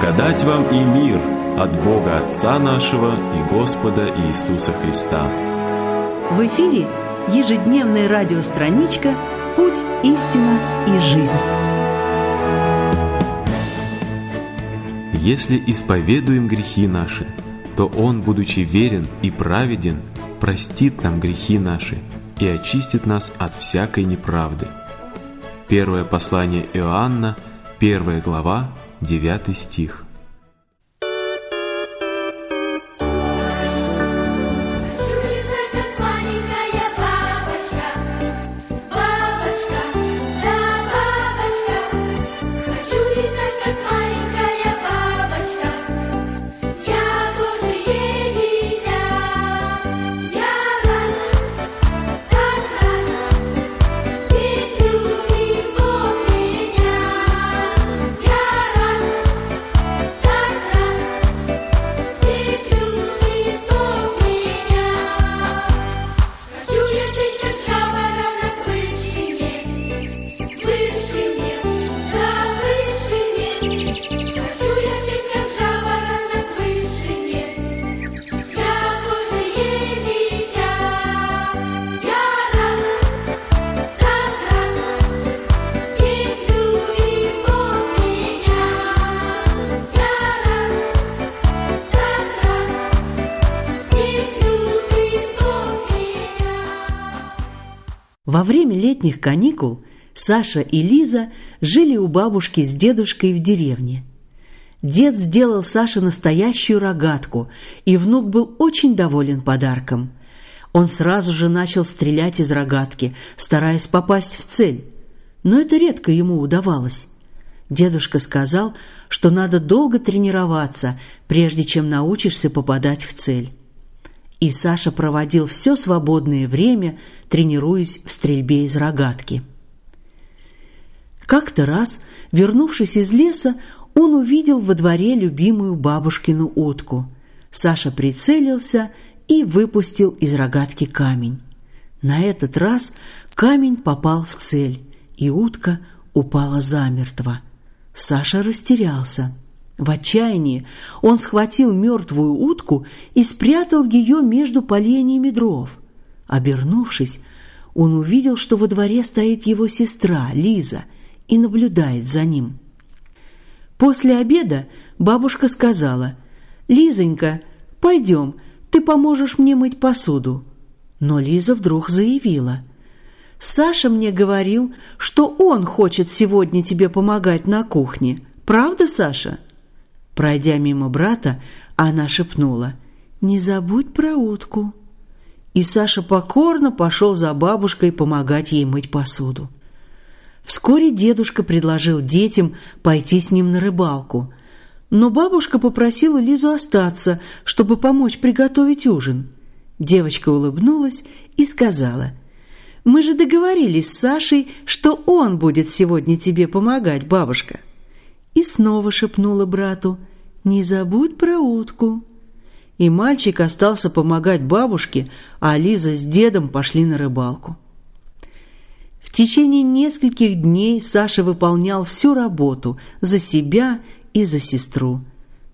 Благодать вам и мир от Бога Отца нашего и Господа Иисуса Христа. В эфире ежедневная радиостраничка «Путь, истина и жизнь». Если исповедуем грехи наши, то Он, будучи верен и праведен, простит нам грехи наши и очистит нас от всякой неправды. Первое послание Иоанна, первая глава, 9 стих. Время летних каникул Саша и Лиза жили у бабушки с дедушкой в деревне. Дед сделал Саше настоящую рогатку, и внук был очень доволен подарком. Он сразу же начал стрелять из рогатки, стараясь попасть в цель. Но это редко ему удавалось. Дедушка сказал, что надо долго тренироваться, прежде чем научишься попадать в цель. И Саша проводил все свободное время, тренируясь в стрельбе из рогатки. Как-то раз, вернувшись из леса, он увидел во дворе любимую бабушкину утку. Саша прицелился и выпустил из рогатки камень. На этот раз камень попал в цель, и утка упала замертво. Саша растерялся. В отчаянии он схватил мертвую утку и спрятал ее между поленьями дров. Обернувшись, он увидел, что во дворе стоит его сестра Лиза и наблюдает за ним. После обеда бабушка сказала, «Лизонька, пойдем, ты поможешь мне мыть посуду». Но Лиза вдруг заявила, «Саша мне говорил, что он хочет сегодня тебе помогать на кухне. Правда, Саша?» Пройдя мимо брата, она шепнула «Не забудь про утку». И Саша покорно пошел за бабушкой помогать ей мыть посуду. Вскоре дедушка предложил детям пойти с ним на рыбалку, но бабушка попросила Лизу остаться, чтобы помочь приготовить ужин. Девочка улыбнулась и сказала, «Мы же договорились с Сашей, что он будет сегодня тебе помогать, бабушка». И снова шепнула брату, «Не забудь про утку». И мальчик остался помогать бабушке, а Лиза с дедом пошли на рыбалку. В течение нескольких дней Саша выполнял всю работу за себя и за сестру.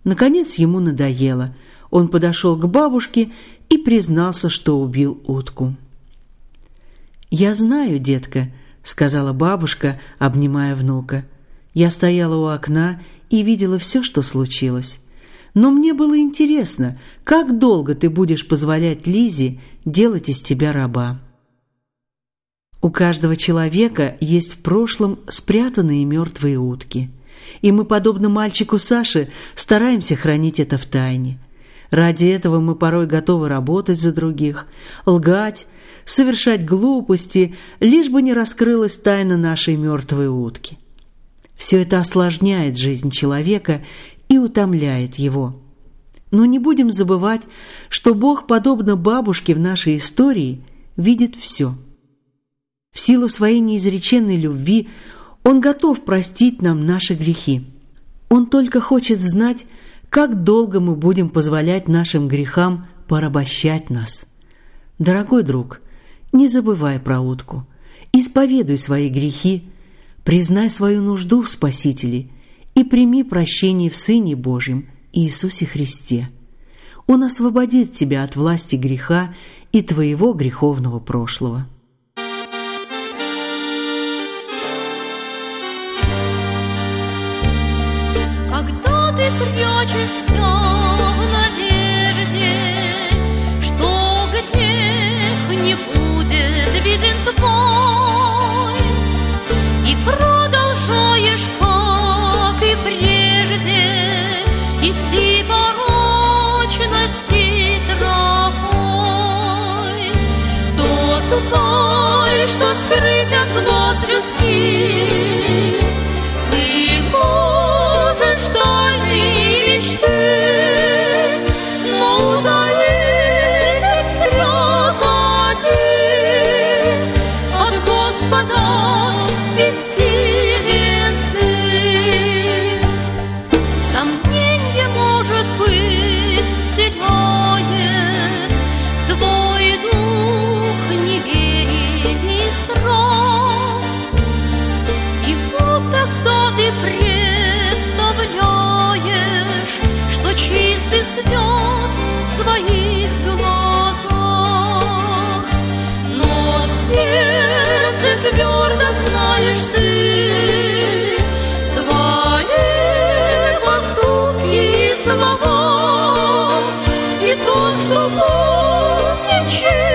Наконец ему надоело. Он подошел к бабушке и признался, что убил утку. «Я знаю, детка», — сказала бабушка, обнимая внука. «Я стояла у окна и видела все, что случилось. Но мне было интересно, как долго ты будешь позволять Лизе делать из тебя раба. У каждого человека есть в прошлом спрятанные мертвые утки. И мы, подобно мальчику Саше, стараемся хранить это в тайне. Ради этого мы порой готовы работать за других, лгать, совершать глупости, лишь бы не раскрылась тайна нашей мертвой утки. Все это осложняет жизнь человека и утомляет его. Но не будем забывать, что Бог, подобно бабушке в нашей истории, видит все. В силу своей неизреченной любви Он готов простить нам наши грехи. Он только хочет знать, как долго мы будем позволять нашим грехам порабощать нас. Дорогой друг, не забывай про утку, исповедуй свои грехи, Признай свою нужду в Спасителе и прими прощение в Сыне Божьем Иисусе Христе. Он освободит тебя от власти греха и твоего греховного прошлого. Когда ты прячешься в надежде, что грех не будет виден твой, Господу ничего.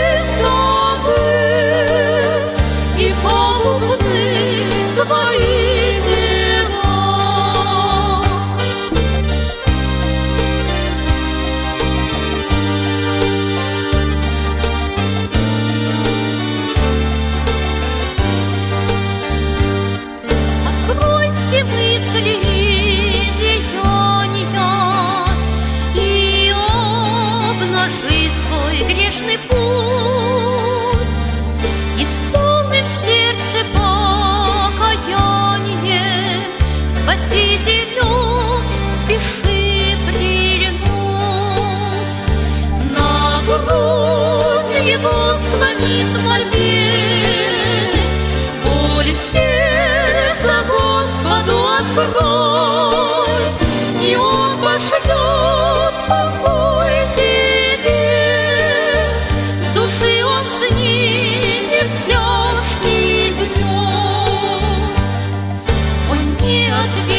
кровь, и он пошлет покой тебе. С души он снимет тяжкий гнев, он не ответит.